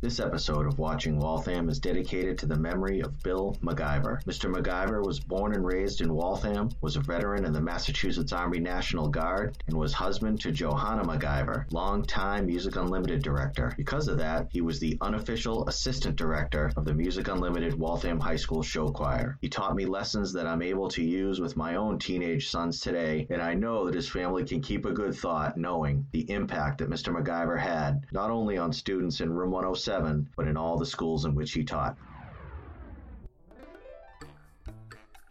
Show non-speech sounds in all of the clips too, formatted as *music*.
This episode of Watching Waltham is dedicated to the memory of Bill MacIver. Mr. MacIver was born and raised in Waltham, was a veteran in the Massachusetts Army National Guard, and was husband to Johanna MacIver, longtime Music Unlimited director. Because of that, he was the unofficial assistant director of the Music Unlimited Waltham High School Show Choir. He taught me lessons that I'm able to use with my own teenage sons today, and I know that his family can keep a good thought knowing the impact that Mr. MacIver had, not only on students in room 107, but in all the schools in which he taught.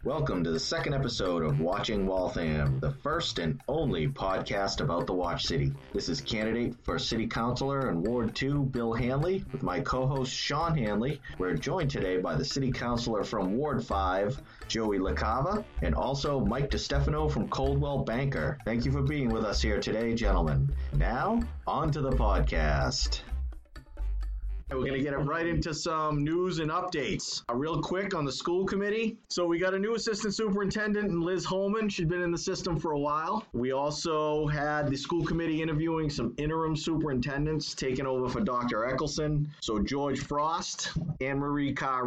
Welcome to the second episode of Watching Waltham, the first and only podcast about the Watch City. This is candidate for City Councilor in Ward 2, Bill Hanley, with my co host Sean Hanley. We're joined today by the City Councilor from Ward 5, Joey LaCava, and also Mike DeStefano from Coldwell Banker. Thank you for being with us here today, gentlemen. Now, on to the podcast. We're going to get it right into some news and updates. Uh, real quick on the school committee. So, we got a new assistant superintendent, Liz Holman. She's been in the system for a while. We also had the school committee interviewing some interim superintendents taking over for Dr. Eckelson. So, George Frost, Anne Marie Carr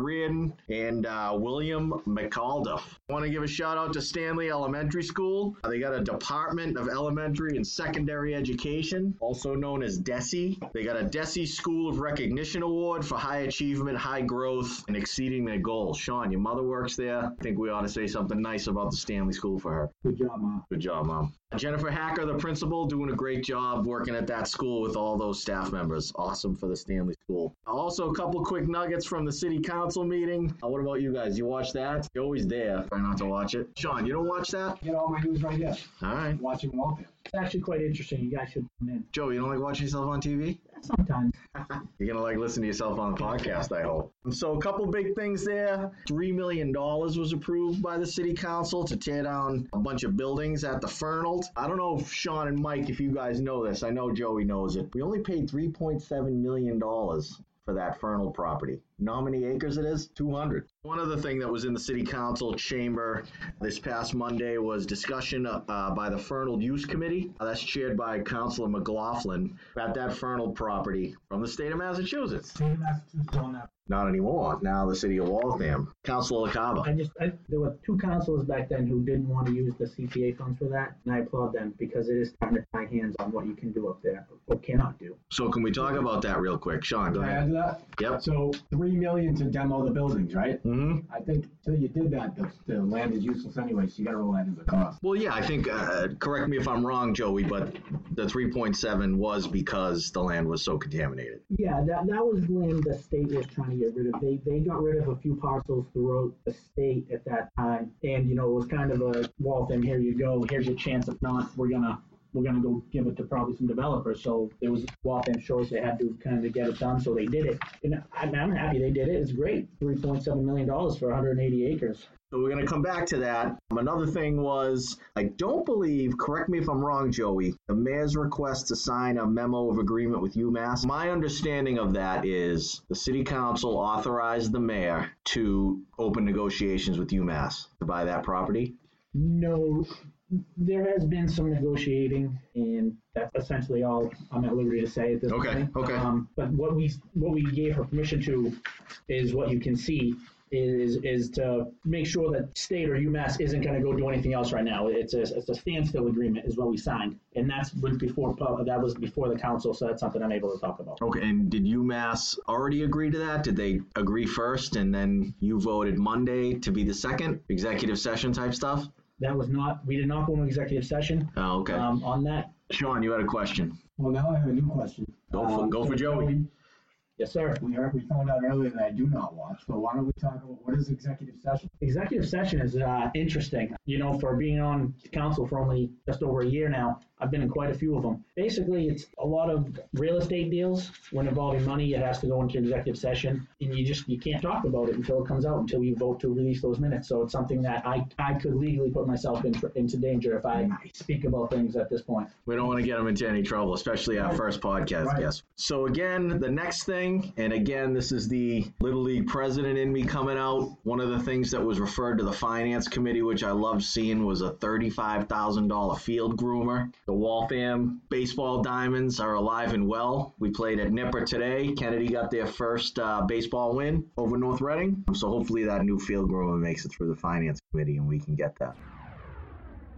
and uh, William McAuliffe. I want to give a shout out to Stanley Elementary School. Uh, they got a Department of Elementary and Secondary Education, also known as DESE. They got a DESE School of Recognition Award for high achievement, high growth, and exceeding their goals. Sean, your mother works there. I think we ought to say something nice about the Stanley School for her. Good job, Mom. Good job, Mom. Jennifer Hacker, the principal, doing a great job working at that school with all those staff members. Awesome for the Stanley School. Also, a couple quick nuggets from the city council meeting. Uh, what about you guys? You watch that? You're always there. Try not to watch it. Sean, you don't watch that? Get all my news right here. All right. Watching Waltham. It's actually quite interesting. You guys should tune in. Joe, you don't like watching yourself on TV? Sometimes. *laughs* You're gonna like listen to yourself on the podcast, I hope. So a couple big things there. Three million dollars was approved by the city council to tear down a bunch of buildings at the I don't know if Sean and Mike, if you guys know this. I know Joey knows it. We only paid three point seven million dollars for that Fernald property. Know how many acres it is? 200. One other thing that was in the city council chamber this past Monday was discussion uh, by the Fernald Use Committee. Uh, that's chaired by Councilor McLaughlin about that Fernald property from the state of Massachusetts. State of Massachusetts on that. Not anymore. Now the city of Waltham. Councilor I LaCava. just, I, there were two councilors back then who didn't want to use the CPA funds for that, and I applaud them because it is time to tie hands on what you can do up there or cannot do. So can we talk about that real quick? Sean, go I ahead. to that? Yep. So three million to demo the buildings, right? hmm I think till you did that, the, the land is useless anyway, so you gotta roll that as a cost. Well, yeah, I think, uh, correct me if I'm wrong, Joey, but the 3.7 was because the land was so contaminated. Yeah, that, that was land the state was trying to get rid of. They, they got rid of a few parcels throughout the state at that time. And, you know, it was kind of a, Waltham, here you go, here's your chance. If not, we're gonna, we're gonna go give it to probably some developers. So there was Waltham choice. They had to kind of get it done, so they did it. And I'm, I'm happy they did it. It's great. $3.7 million for 180 acres. So we're going to come back to that. Um, Another thing was, I don't believe, correct me if I'm wrong, Joey, the mayor's request to sign a memo of agreement with UMass. My understanding of that is the city council authorized the mayor to open negotiations with UMass to buy that property. No, there has been some negotiating, and that's essentially all I'm at liberty to say at this Okay, point. okay. Um, but what we what we gave her permission to is what you can see is is to make sure that state or UMass isn't going to go do anything else right now. It's a it's a standstill agreement is what we signed, and that's was before that was before the council, so that's something I'm able to talk about. Okay, and did UMass already agree to that? Did they agree first and then you voted Monday to be the second executive session type stuff? That was not we did not go into executive session Oh, okay. um, on that. Sean, you had a question. Well, now I have a new question. Go for- Um, go for so Joey. Yes, sir. We heard, we found out earlier that I do not watch, so why don't we talk about what is executive session? Executive session is uh, interesting. You know, for being on council for only just over a year now, I've been in quite a few of them. Basically, it's a lot of real estate deals. When involving money, it has to go into executive session, and you just you can't talk about it until it comes out, until you vote to release those minutes. So it's something that I, I could legally put myself in, into danger if I speak about things at this point. We don't want to get them into any trouble, especially our first podcast Right. guest. So again, the next thing thing, and again, this is the Little League president in me coming out. One of the things that was referred to the finance committee, which I loved seeing, was a $35,000 field groomer. The Waltham baseball diamonds are alive and well. We played at Nipper today. Kennedy got their first uh, baseball win over North Reading. So hopefully that new field groomer makes it through the finance committee and we can get that.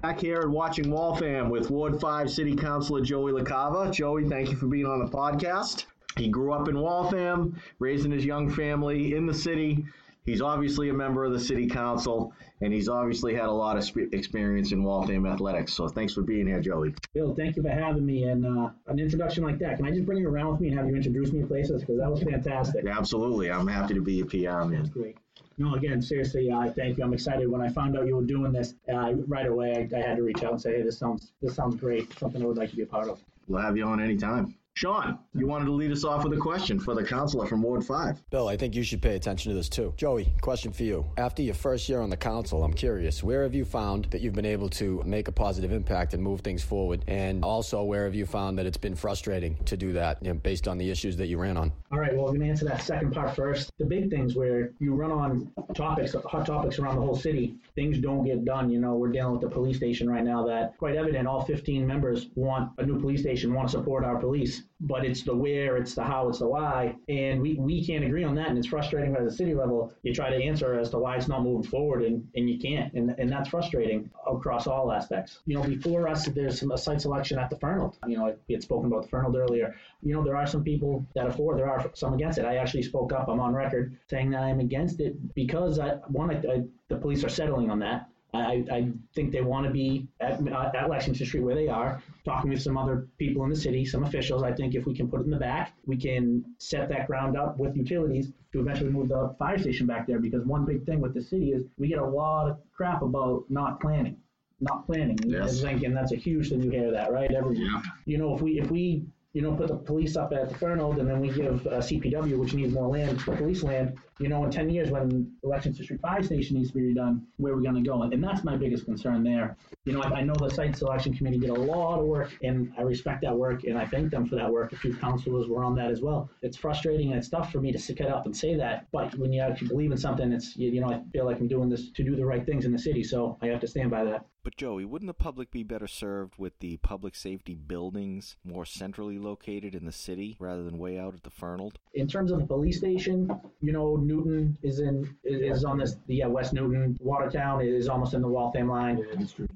Back here and watching Waltham with Ward 5 City Councilor Joey LaCava. Joey, thank you for being on the podcast. He grew up in Waltham, raising his young family in the city. He's obviously a member of the city council, and he's obviously had a lot of spe- experience in Waltham athletics. So thanks for being here, Joey. Bill, thank you for having me. And uh, an introduction like that, can I just bring you around with me and have you introduce me to places? Because that was fantastic. Yeah, absolutely. I'm happy to be your PR man. That's great. No, again, seriously, I thank you. I'm excited. When I found out you were doing this, uh, right away, I, I had to reach out and say, hey, this sounds this sounds great. Something I would like to be a part of. We'll have you on anytime. Sean, you wanted to lead us off with a question for the counselor from Ward 5. Bill, I think you should pay attention to this too. Joey, question for you. After your first year on the council, I'm curious, where have you found that you've been able to make a positive impact and move things forward? And also, where have you found that it's been frustrating to do that you know, based on the issues that you ran on? All right, well, I'm going to answer that second part first. The big things where you run on topics, hot topics around the whole city, things don't get done. You know, we're dealing with the police station right now that quite evident all 15 members want a new police station, want to support our police, but it's the where, it's the how, it's the why, and we, we can't agree on that, and it's frustrating at the city level. You try to answer as to why it's not moving forward, and, and you can't, and, and that's frustrating across all aspects. You know, before us, there's some a site selection at the Fernald. You know, we had spoken about the Fernald earlier. You know, there are some people that are for, there are some against it. I actually spoke up. I'm on record saying that I'm against it because I one, I, I, the police are settling on that. I, I think they want to be at, uh, at Lexington Street where they are, talking with some other people in the city, some officials. I think if we can put it in the back, we can set that ground up with utilities to eventually move the fire station back there. Because one big thing with the city is we get a lot of crap about not planning, not planning. Yes. And thinking that's a huge thing. You hear that, right? Every, Yeah. You know, if we if we you know, put the police up at the Fernald, and then we give uh, DPW, which needs more land, police land. You know, in 10 years, when Lexington Street Fire Station needs to be redone, where are we going to go? And that's my biggest concern there. You know, I, I know the site selection committee did a lot of work, and I respect that work, and I thank them for that work. A few councilors were on that as well. It's frustrating and it's tough for me to sit up and say that, but when you actually believe in something, it's you, you know, I feel like I'm doing this to do the right things in the city, so I have to stand by that. But Joey, wouldn't the public be better served with the public safety buildings more centrally located in the city rather than way out at the Fernald? in terms of the police station, you know, Newton is in is on this yeah, uh, West Newton. Watertown is almost in the Waltham line.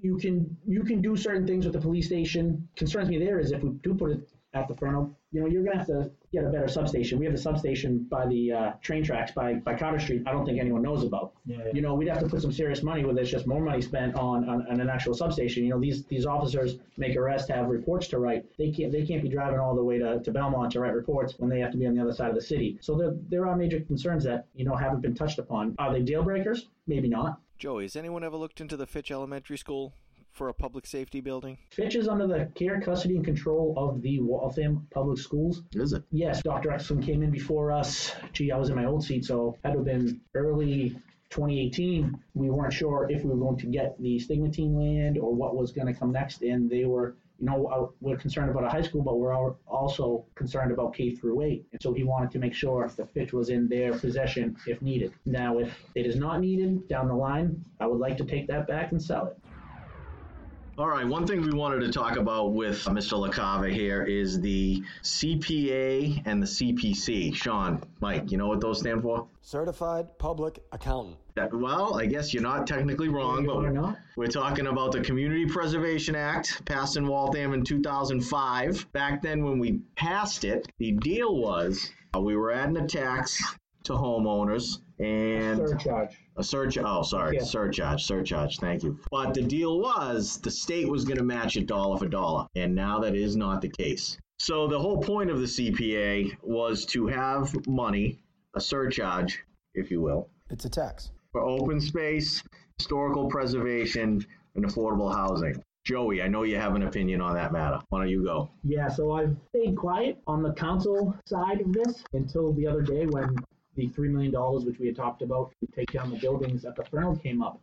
You can you can do certain things with the police station. Concerns me there is if we do put it at the Fernald, you know, you're gonna have to get a better substation. We have a substation by the uh, train tracks by by Carter Street. I don't think anyone knows about. Yeah. You know, we'd have to put some serious money where there's just more money spent on, on, on an actual substation. You know, these these officers make arrests, have reports to write. They can't they can't be driving all the way to, to Belmont to write reports when they have to be on the other side of the city. So there there are major concerns that you know haven't been touched upon. Are they deal breakers? Maybe not. Joey, has anyone ever looked into the Fitch Elementary School for a public safety building? Fitch is under the care, custody, and control of the Waltham Public Schools. Is it? Yes, Dr. Exum came in before us. Gee, I was in my old seat, so had to have been early 2018. We weren't sure if we were going to get the stigmatine land or what was going to come next, and they were, you know, uh, we're concerned about a high school, but we're also concerned about K through 8. And so he wanted to make sure the Fitch was in their possession if needed. Now, if it is not needed down the line, I would like to take that back and sell it. All right, one thing we wanted to talk about with Mr. LaCava here is the CPA and the CPC. Sean, Mike, you know what those stand for? Certified Public Accountant. That, well, I guess you're not technically wrong, You but we're talking about the Community Preservation Act passed in Waltham in 2005. Back then, when we passed it, the deal was uh, we were adding a tax to homeowners and Surcharge. A surcharge. Oh, sorry, Yeah. surcharge, surcharge. Thank you. But the deal was the state was going to match it dollar for dollar, and now that is not the case. So the whole point of the CPA was to have money, a surcharge, if you will, It's a tax. for open space, historical preservation, and affordable housing. Joey, I know you have an opinion on that matter. Why don't you go? Yeah, so I've stayed quiet on the council side of this until the other day when the $3 million, which we had talked about to take down the buildings at the Fernald came up.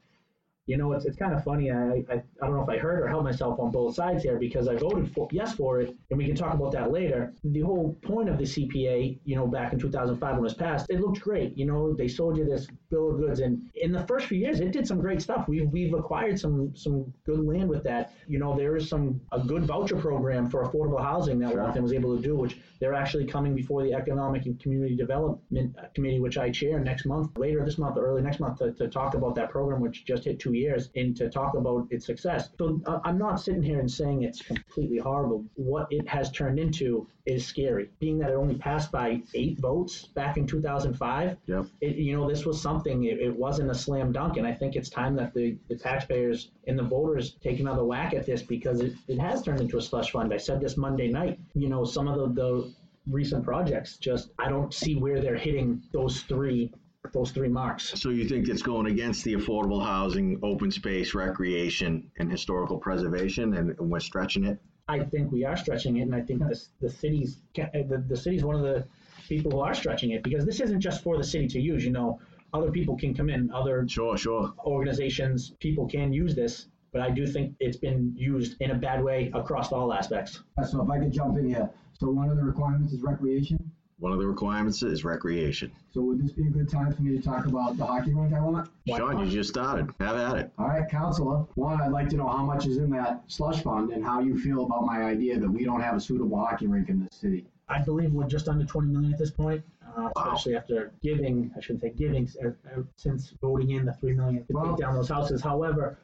You know, it's, it's kind of funny. I, I I don't know if I heard or held myself on both sides here because I voted for yes for it, and we can talk about that later. The whole point of the CPA, you know, back in 2005 when it was passed, it looked great. You know, they sold you this bill of goods, and in the first few years, it did some great stuff. We've we've acquired some some good land with that. You know, there is some a good voucher program for affordable housing that Sure. Waltham was able to do, which they're actually coming before the Economic and Community Development Committee, which I chair next month, later this month or early next month, to, to talk about that program, which just hit two years, and to talk about its success. So uh, I'm not sitting here and saying it's completely horrible. What it has turned into is scary. Being that it only passed by eight votes back in 2005, Yep. it, you know, this was something, it, it wasn't a slam dunk. And I think it's time that the, the taxpayers and the voters take another whack at this because it, it has turned into a slush fund. I said this Monday night, you know, some of the, the recent projects just, I don't see where they're hitting those three, those three marks. So you think it's going against the affordable housing, open space, recreation, and historical preservation, and, and we're stretching it? I think we are stretching it, and I think the, the city's uh, the, the city's one of the people who are stretching it because this isn't just for the city to use. You know, other people can come in, other Sure, sure. organizations, people can use this, but I do think it's been used in a bad way across all aspects. So if I could jump in here, so one of the requirements is recreation. One of the requirements is recreation. So would this be a good time for me to talk about the hockey rink I want? Why Sean, not? you just started. Have at it. All right, Counselor. One, I'd like to know how much is in that slush fund and how you feel about my idea that we don't have a suitable hockey rink in this city. I believe we're just under 20 million at this point, uh, especially after giving, I shouldn't say giving, uh, uh, since voting in the 3 million to Well- take down those houses. However,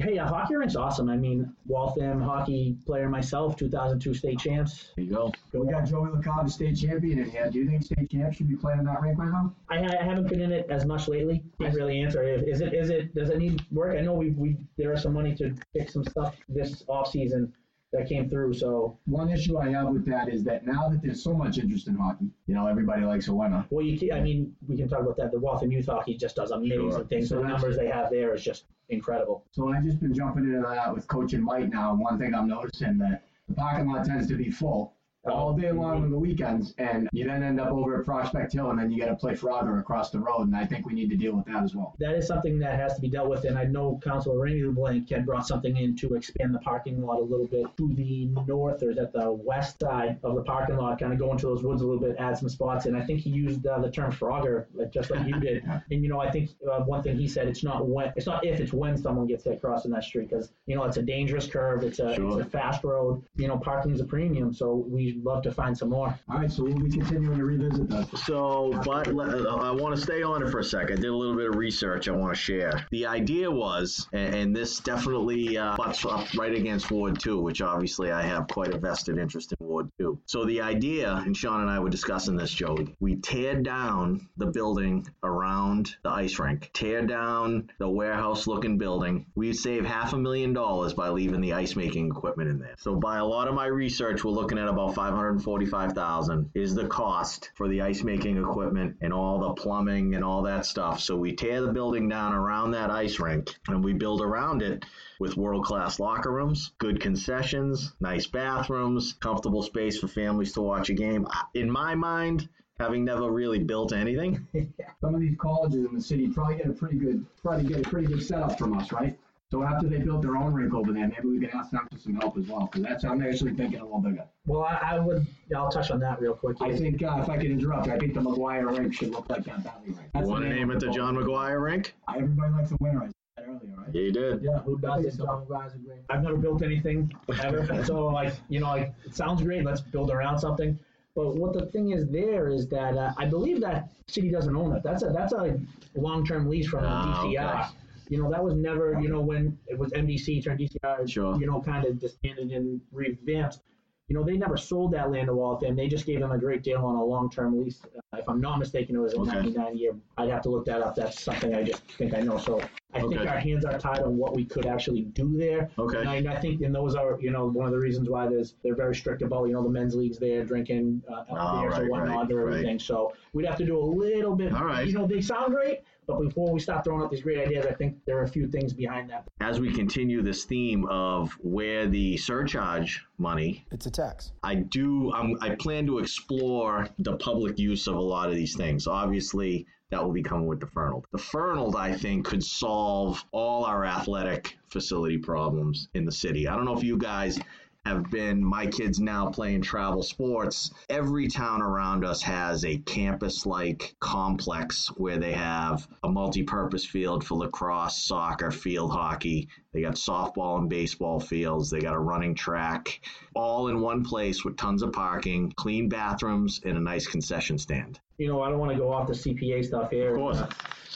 hey, a hockey rink's awesome. I mean, Waltham hockey player myself, 2002 state champs. There you go. Go We got Joey LaCava, state champion in here. Do you think state champs should be playing in that rink right now? I, I haven't been in it as much lately. Can't really answer. Is is it is it does it need work? I know we we there is some money to fix some stuff this off season that came through. So One issue I have with that is that now that there's so much interest in hockey, you know, everybody likes a winner. well, you can, I mean we can talk about that. The Waltham youth hockey just does amazing Sure. things. So the numbers they have there is just incredible. So I've just been jumping into that with Coach and Mike now. and One thing I'm noticing that the parking lot tends to be full all day long on the weekends, and you then end up over at Prospect Hill, and then you got to play Frogger across the road, and I think we need to deal with that as well. That is something that has to be dealt with, and I know Councilor Randy LeBlanc had brought something in to expand the parking lot a little bit to the north, or is that the west side of the parking lot, kind of go into those woods a little bit, add some spots, and I think he used uh, the term Frogger, like just like you did. *laughs* And you know, I think uh, one thing he said, it's not when, it's not if, it's when someone gets hit crossing that street, because you know it's a dangerous curve, it's a Sure. it's a fast road, you know, parking's a premium, so we'd love to find some more. All right, so we'll be continuing to revisit that. So, but let- uh, I want to stay on it for a second. I did a little bit of research I want to share. The idea was, and, and this definitely uh, butts up right against Ward 2, which obviously I have quite a vested interest in Ward 2. So the idea, and Sean and I were discussing this, Joey, we tear down the building around the ice rink, tear down the warehouse looking building. We'd save half a million dollars by leaving the ice making equipment in there. So by a lot of my research, we're looking at about 545,000 is the cost for the ice making equipment and all the plumbing and all that stuff. So we tear the building down around that ice rink and we build around it with world class locker rooms, good concessions, nice bathrooms, comfortable space for families to watch a game. In my mind, having never really built anything, *laughs* Some of these colleges in the city probably get a pretty good, probably get a pretty good setup from us, right? So after they built their own rink over there, maybe we can ask them for some help as well, because that's, I'm actually thinking a little bigger. Well, I, I would, I'll touch on that real quick. I think, uh, if I could interrupt, I think the McGuire rink should look like that Valley rink. you That's want to the name of it the ball. John McGuire rink? Everybody likes a winner, I said that earlier, right? Yeah, you did. Yeah, who doesn't? John McGuire's a great. I've never built anything ever, *laughs* so like you know, like it sounds great. Let's build around something. But what the thing is there is that uh, I believe that city doesn't own it. That's a that's a long term lease from Ah, DCR. okay. You know, that was never you know when it was MDC turned DCR. Sure. You know, kind of disbanded and revamped. You know, they never sold that land to Waltham. They just gave them a great deal on a long term lease. Uh, if I'm not mistaken, it was a Okay. 99 year. I'd have to look that up. That's something I just think I know. So I think our hands are tied on what we could actually do there. Okay. And I, I think, and those are, you know, one of the reasons why there's they're very strict about, you know, the men's leagues there drinking uh, Oh, beers right, or whatnot right, or right. everything. So we'd have to do a little bit. All right. You know, they sound great, but before we start throwing out these great ideas, I think there are a few things behind that. As we continue this theme of where the surcharge money It's a tax. I do. Um, I plan to explore the public use of a lot of these things. Obviously, that will be coming with the Fernald. The Fernald, I think, could solve all our athletic facility problems in the city. I don't know if you guys have been my kids now playing travel sports. Every town around us has a campus like complex where they have a multi purpose field for lacrosse, soccer, field hockey. They got softball and baseball fields. They got a running track, all in one place with tons of parking, clean bathrooms, and a nice concession stand. You know, I don't want to go off the CPA stuff here. Of course.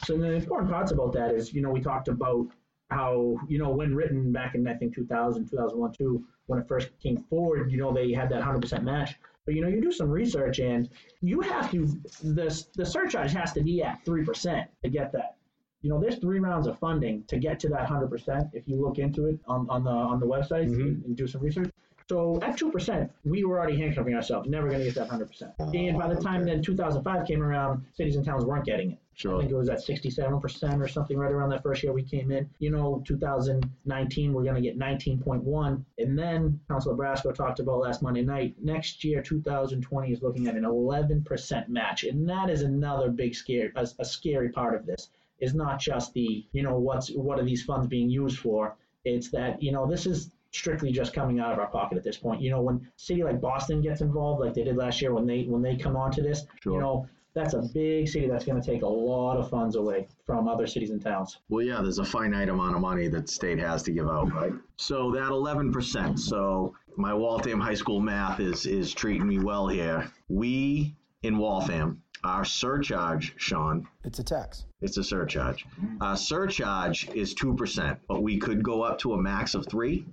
So the important parts about that is, you know, we talked about how, you know, when written back in, I think, 2000, 2001, 2, when it first came forward, you know, they had that 100% match. But, you know, you do some research and you have to, the, the surcharge has to be at 3% to get that. You know, there's three rounds of funding to get to that 100% if you look into it on, on the on the website Mhm. and do some research. So at 2%, we were already handcuffing ourselves, never going to get that 100%. and by the time okay. then 2005 came around, cities and towns weren't getting it. I think it was at 67% or something right around that first year we came in. You know, 2019, we're going to get 19.1. And then Councilor Brasco talked about last Monday night. Next year, 2020 is looking at an 11% match. And that is another big scare, a, a scary part of this is not just the, you know, what's, what are these funds being used for? It's that, you know, this is strictly just coming out of our pocket at this point. You know, when city like Boston gets involved, like they did last year when they, when they come onto this, Sure. you know, that's a big city that's going to take a lot of funds away from other cities and towns. Well, yeah, there's a finite amount of money that state has to give out, right? So that 11%. So my Waltham High School math is is treating me well here. We in Waltham, our surcharge, Sean, It's a tax. it's a surcharge. Our surcharge is 2%, but we could go up to a max of 3.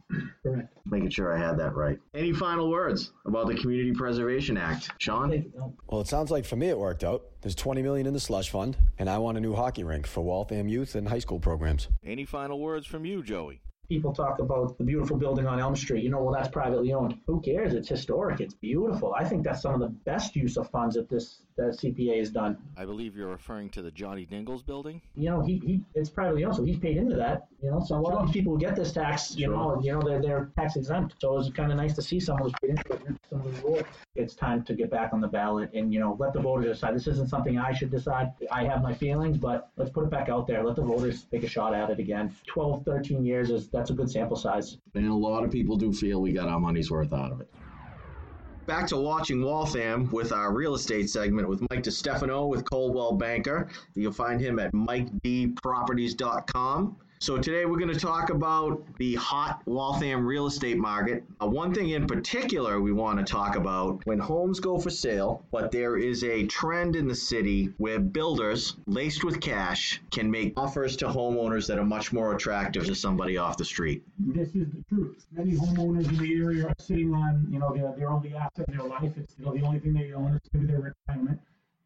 Correct. Making sure I had that right. Any final words about the Community Preservation Act, Sean? Well, it sounds like for me it worked out. There's 20 million in the slush fund, and I want a new hockey rink for Waltham youth and high school programs. Any final words from you, Joey? People talk about the beautiful building on Elm Street. You know, well, that's privately owned. Who cares? It's historic. It's beautiful. I think that's some of the best use of funds at this that CPA has done. I believe you're referring to the Johnny Dingles building. You know, he, he it's privately owned, so he's paid into that. You know, so a lot of people who get this tax, you know, you know, they're they're tax exempt. So it's kind of nice to see someone who's paid into it. and Some of the reward. It's time to get back on the ballot and you know let the voters decide. This isn't something I should decide. I have my feelings, but let's put it back out there. Let the voters take a shot at it again. 12, 13 years is that's a good sample size. And a lot of people do feel we got our money's worth out of it. Back to watching Waltham with our real estate segment with Mike DeStefano with Coldwell Banker. You'll find him at MikeDProperties.com. So today we're going to talk about the hot Waltham real estate market. Uh, one thing in particular we want to talk about when homes go for sale, but there is a trend in the city where builders, laced with cash, can make offers to homeowners that are much more attractive to somebody off the street. This is the truth. Many homeowners in the area are sitting on, you know, their, their only asset in their life. It's, you know, the only thing they own is maybe their retirement.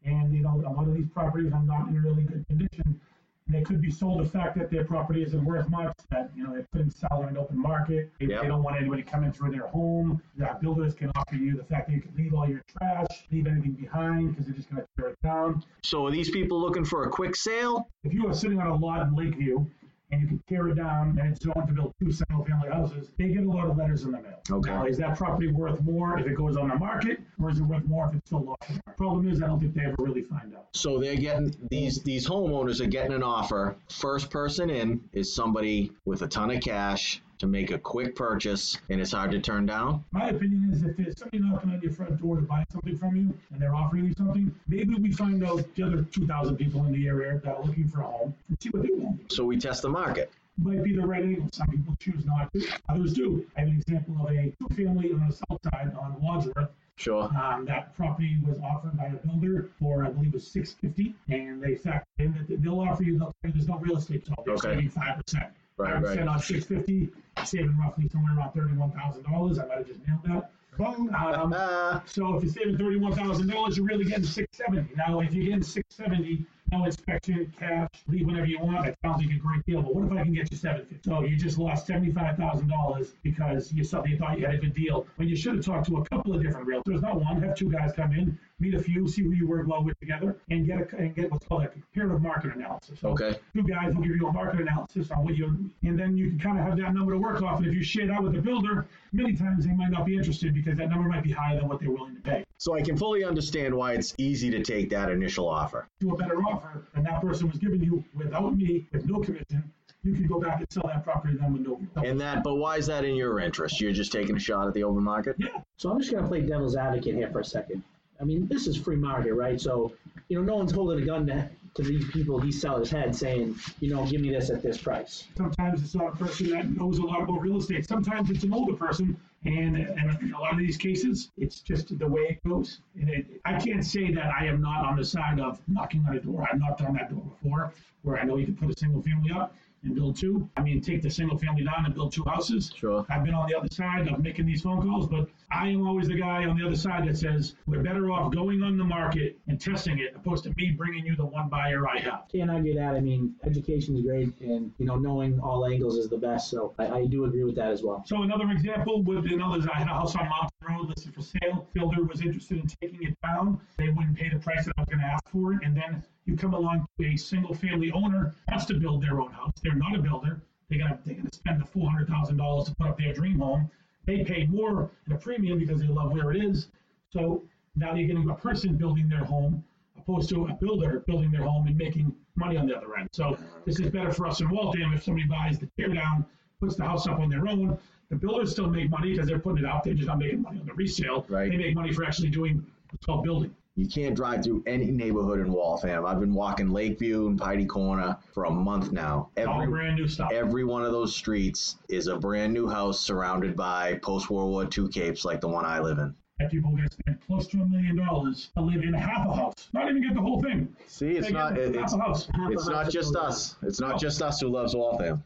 And, you know, a lot of these properties are not in really good condition. And they could be sold the fact that their property isn't worth much, that, you know, they couldn't sell on an open market. They, Yep. they don't want anybody coming through their home. The builders can offer you the fact that you can leave all your trash, leave anything behind because they're just going to tear it down. So are these people looking for a quick sale? if you are sitting on a lot in Lakeview and you can tear it down and it's zoned to build two single family houses, they get a lot of letters in the mail. Okay. Now, is that property worth more if it goes on the market or is it worth more if it's still off the market? Problem is, I don't think they ever really find out. So they're getting these these homeowners are getting an offer. First person in is somebody with a ton of cash to make a quick purchase, and it's hard to turn down. My opinion is if there's somebody knocking on your front door to buy something from you and they're offering you something, maybe we find out the other 2,000 people in the area that are looking for a home and see what they want. So we test the market. might be the right angle. Some people choose not to. Others do. I have an example of a two-family on the south side on Wadsworth. Sure. Um, that property was offered by a builder for, I believe, it was six fifty, and they factored in that they'll offer you. They'll, there's no real estate, so they're Okay. saving five percent. Right, Five right. percent on six fifty, saving roughly somewhere around thirty-one thousand dollars. I might have just nailed that. Boom. Um, *laughs* so if you're saving thirty-one thousand dollars, you're really getting six seventy. Now, if you're getting six seventy, no inspection, cash, leave whenever you want, that sounds like a great deal. But what if I can get you seven fifty? So you just lost seventy-five thousand dollars because you you thought you had a good deal when you should have talked to a couple of different realtors, not one. Have two guys come in, meet a few, see who you work well with together, and get a and get what's called a comparative market analysis. So Okay. Two guys will give you a market analysis on what you, and then you can kind of have that number to work off. And if you share that with the builder, many times they might not be interested because that number might be higher than what they're willing to pay. So I can fully understand why it's easy to take that initial offer. Do a better offer than that person was giving you without me, with no commission, you could go back and sell that property then with no. And that, but why is that in your interest? You're just taking a shot at the open market? Yeah, So I'm just gonna play devil's advocate here for a second. I mean, this is free market, right? So, you know, no one's holding a gun to, to these people, these sellers' head saying, you know, give me this at this price. sometimes it's not a person that knows a lot about real estate. Sometimes it's an older person, and, in a lot of these cases, it's just the way it goes. And it, I can't say that I am not on the side of knocking on a door. I've knocked on that door before, where I know you can put a single family up and build two. I mean, take the single family down and build two houses. Sure. I've been on the other side of making these phone calls, but I am always the guy on the other side that says we're better off going on the market and testing it opposed to me bringing you the one buyer I have. Can't argue that. I mean, education is great and, you know, knowing all angles is the best. So I, I do agree with that as well. So another example would be another, I had a house on Mountain Road listed for sale. Builder was interested in taking it down. They wouldn't pay the price that I was gonna ask for it. And then you come along to a single family owner wants to build their own house. They're not a builder. They're gonna, they're gonna spend the four hundred thousand dollars to put up their dream home. They pay more in a premium because they love where it is. So now you're getting a person building their home opposed to a builder building their home and making money on the other end. So this is better for us in Waltham if somebody buys the tear down, puts the house up on their own. The builders still make money because they're putting it out. They're just not making money on the resale. Right. They make money for actually doing what's called building. You can't drive through any neighborhood in Waltham. I've been walking Lakeview and Piety Corner for a month now. It's all Every brand new stuff. every one of those streets is a brand new house surrounded by post World War II capes like the one I live in. And people to spend close to a million dollars to live in half a house. Not even get the whole thing. See, it's They not get it- half it's a house. Half it's house not is just us. It's not No. just us who loves Waltham.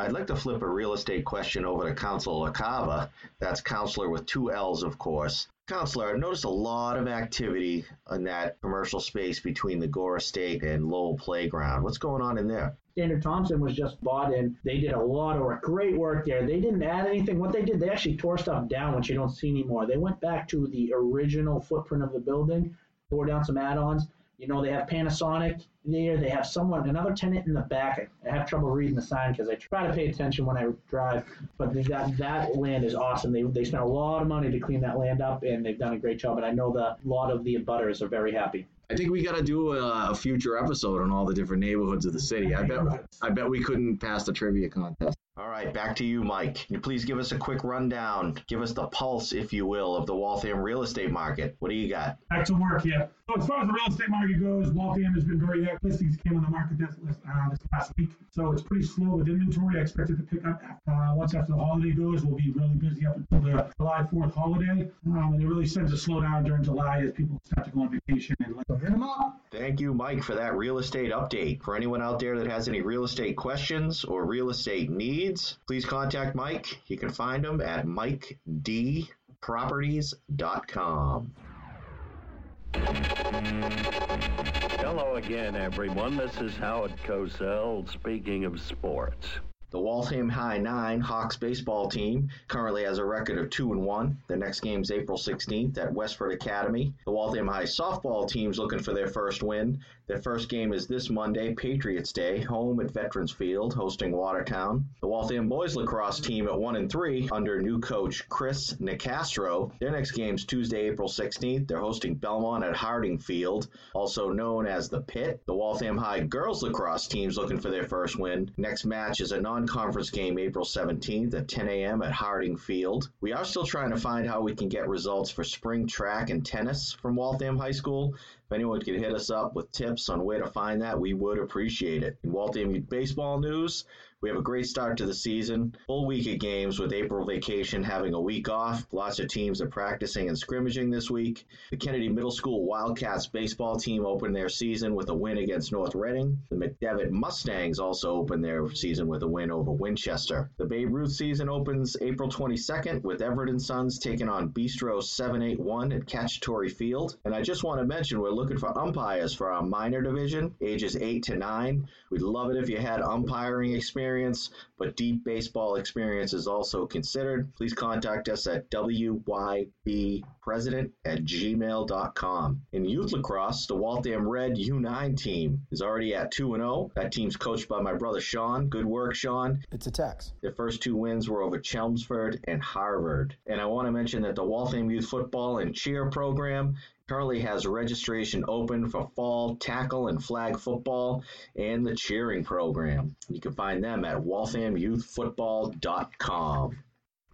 I'd like to flip a real estate question over to Councilor LaCava. That's counselor with two L's, of course. Counselor, I've noticed a lot of activity in that commercial space between the Gore Estate and Lowell Playground. What's going on in there? Standard Thomson was just bought in. They did a lot of work, great work there. They didn't add anything. What they did, they actually tore stuff down, which you don't see anymore. They went back to the original footprint of the building, tore down some add-ons. You know, they have Panasonic there. They have someone, another tenant in the back. I have trouble reading the sign because I try to pay attention when I drive. But they got, that land is awesome. They, they spent a lot of money to clean that land up, and they've done a great job. And I know the lot of the abutters are very happy. I think we got to do a, a future episode on all the different neighborhoods of the city. I bet I bet we couldn't pass the trivia contest. All right, back to you, Mike. Can you please give us a quick rundown? Give us the pulse, if you will, of the Waltham real estate market. What do you got? Back to work here. So as far as the real estate market goes, Waltham has been very active. Listings came on the market this, uh, this last week. So it's pretty slow with inventory. I expect it to pick up uh, once after the holiday goes. We'll be really busy up until the July 4th holiday. Um, and it really starts to slow down during July as people start to go on vacation and let hit them up. Thank you, Mike, for that real estate update. For anyone out there that has any real estate questions or real estate needs, please contact Mike. You can find him at mikedproperties.com. Hello again, everyone. This is Howard Cosell speaking of sports. The Waltham High Nine Hawks baseball team currently has a record of 2 and 1. The next game is April 16th at Westford Academy. The Waltham High softball team's looking for their first win. Their first game is this Monday, Patriots Day, home at Veterans Field, hosting Watertown. The Waltham boys lacrosse team at 1 and 3 under new coach Chris Nicastro. Their next game is Tuesday, April 16th. They're hosting Belmont at Harding Field, also known as the Pit. The Waltham High girls lacrosse team's looking for their first win. Next match is a non-conference game April 17th at 10 a.m. at Harding Field. We are still trying to find how we can get results for spring track and tennis from Waltham High School. If anyone could hit us up with tips on where to find that, we would appreciate it. In Waltham baseball news, we have a great start to the season. Full week of games with April vacation having a week off. Lots of teams are practicing and scrimmaging this week. The Kennedy Middle School Wildcats baseball team opened their season with a win against North Reading. The McDevitt Mustangs also opened their season with a win over Winchester. The Babe Ruth season opens April 22nd with Everett and Sons taking on Bistro 781 at Cacciatore Field. And I just want to mention we're looking for umpires for our minor division, ages 8 to 9. We'd love it if you had umpiring experience experience, but deep baseball experience is also considered. Please contact us at wybpresident at gmail.com. In youth lacrosse, the Waltham Red U9 team is already at 2 0. That team's coached by my brother Sean. Good work, Sean. It's a tax. Their first two wins were over Chelmsford and Harvard. And I want to mention that the Waltham Youth Football and Cheer program currently has registration open for fall tackle and flag football and the cheering program. You can find them at walthamyouthfootball.com.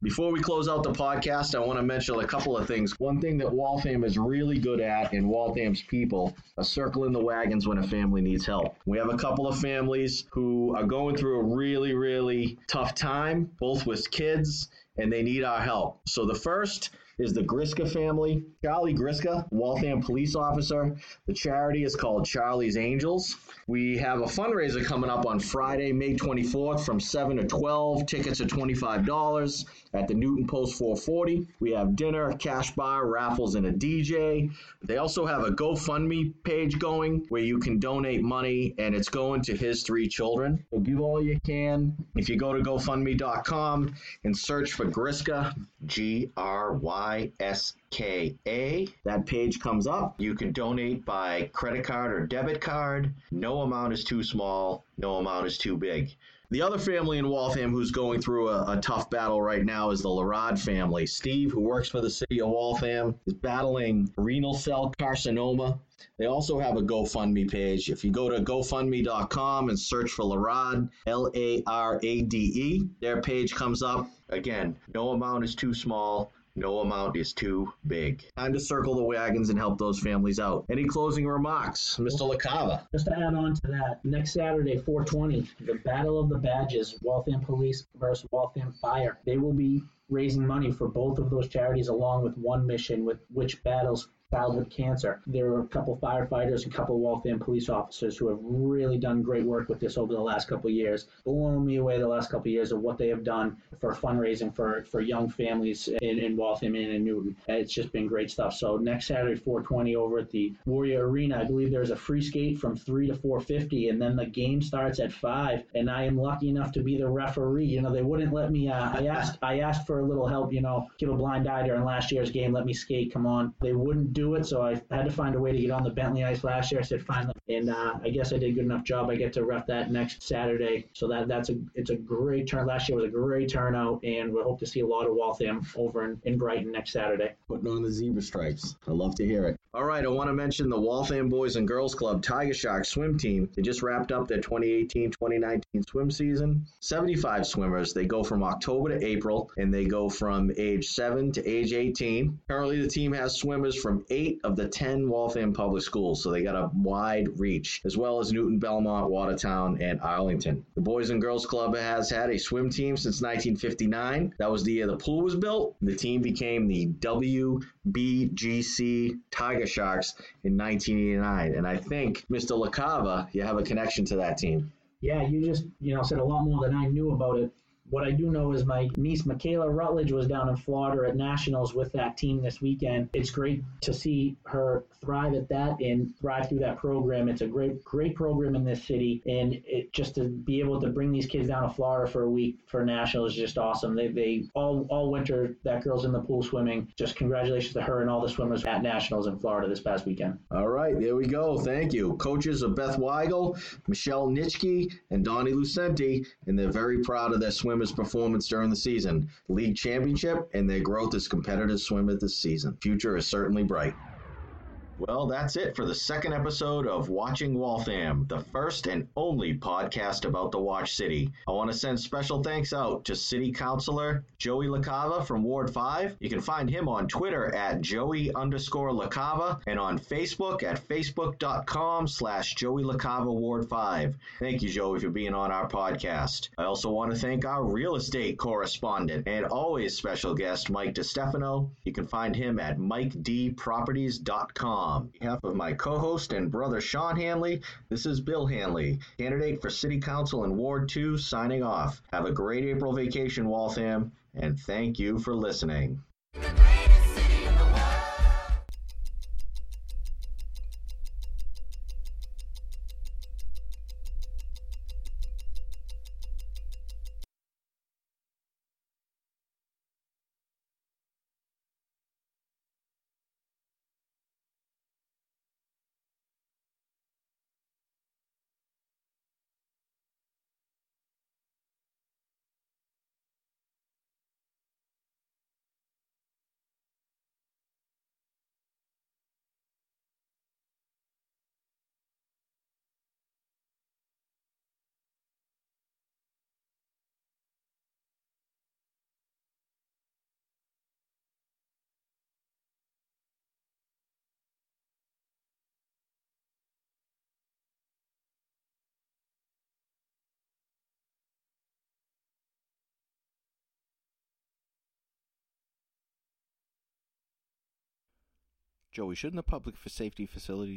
Before we close out the podcast, I want to mention a couple of things. One thing that Waltham is really good at, and Waltham's people, are circling the wagons when a family needs help. We have a couple of families who are going through a really, really tough time, both with kids, and they need our help. So the first is the Gryska family. Charlie Gryska, Waltham police officer. The charity is called Charlie's Angels. We have a fundraiser coming up on Friday, May 24th from 7 to 12. Tickets are $25 at the Newton Post 440. We have dinner, cash bar, raffles, and a DJ. They also have a GoFundMe page going where you can donate money and it's going to his three children. So give all you can. If you go to GoFundMe.com and search for Gryska, G R Y S K A, that page comes up. You can donate by credit card or debit card. No amount is too small, no amount is too big. The other family in Waltham who's going through a, a, tough battle right now is the Larade family. Steve, who works for the city of Waltham, is battling renal cell carcinoma. They also have a GoFundMe page. If you go to GoFundMe.com and search for Larade, L A R A D E, their page comes up. Again, no amount is too small. No amount is too big. Time to circle the wagons and help those families out. Any closing remarks, Mr. LaCava? Just to add on to that, next Saturday, 420, the Battle of the Badges, Waltham Police versus Waltham Fire. They will be raising money for both of those charities along with one mission with which battles childhood cancer. There are a couple firefighters, and a couple Waltham police officers who have really done great work with this over the last couple years. Blown me away the last couple of years of what they have done for fundraising for, for young families in, in Waltham and in Newton. It's just been great stuff. So next Saturday, 420 over at the Warrior Arena, I believe there's a free skate from 3 to 450 and then the game starts at 5 and I am lucky enough to be the referee. You know, they wouldn't let me uh, I asked I asked for a little help, you know, give a blind eye during last year's game, let me skate, come on. They wouldn't do it, so I had to find a way to get on the Bentley ice last year. I said fine, and uh, I guess I did a good enough job. I get to ref that next Saturday, so that that's a it's a great turn. Last year was a great turnout, and we hope to see a lot of Waltham over in, in Brighton next Saturday. Putting on the zebra stripes. I love to hear it. All right, I want to mention the Waltham Boys and Girls Club Tiger Shark swim team. They just wrapped up their 2018-2019 swim season. 75 swimmers. They go from October to April, and they go from age 7 to age 18. Currently, the team has swimmers from 8 of the 10 Waltham public schools, so they got a wide reach, as well as Newton, Belmont, Watertown, and Arlington. The Boys and Girls Club has had a swim team since 1959. That was the year the pool was built. The team became the WBGC Tiger Sharks in 1989, and I think, Mr. LaCava, you have a connection to that team. Yeah, you just you know said a lot more than I knew about it. What I do know is my niece Michaela Rutledge was down in Florida at Nationals with that team this weekend. It's great to see her thrive at that and thrive through that program. It's a great, great program in this city, and it just to be able to bring these kids down to Florida for a week for Nationals is just awesome. They, they all all winter that girl's in the pool swimming. Just congratulations to her and all the swimmers at Nationals in Florida this past weekend. All right, there we go. Thank you. Coaches of Beth Weigel, Michelle Nitschke, and Donnie Lucenti, and they're very proud of their swimmers' performance during the season, league championship, and their growth as competitive swimmers this season. Future is certainly bright. Well, that's it for the second episode of Watching Waltham, the first and only podcast about the Watch City. I want to send special thanks out to City Councilor Joey LaCava from Ward 5. You can find him on Twitter at Joey underscore LaCava and on Facebook at facebook.com slash Joey LaCava Ward 5. Thank you, Joey, for being on our podcast. I also want to thank our real estate correspondent and always special guest, Mike DeStefano. You can find him at MikeDProperties.com. On behalf of my co host and brother Sean Hanley, this is Bill Hanley, candidate for City Council in Ward 2, signing off. Have a great April vacation, Waltham, and thank you for listening. Joey, shouldn't the public for safety facilities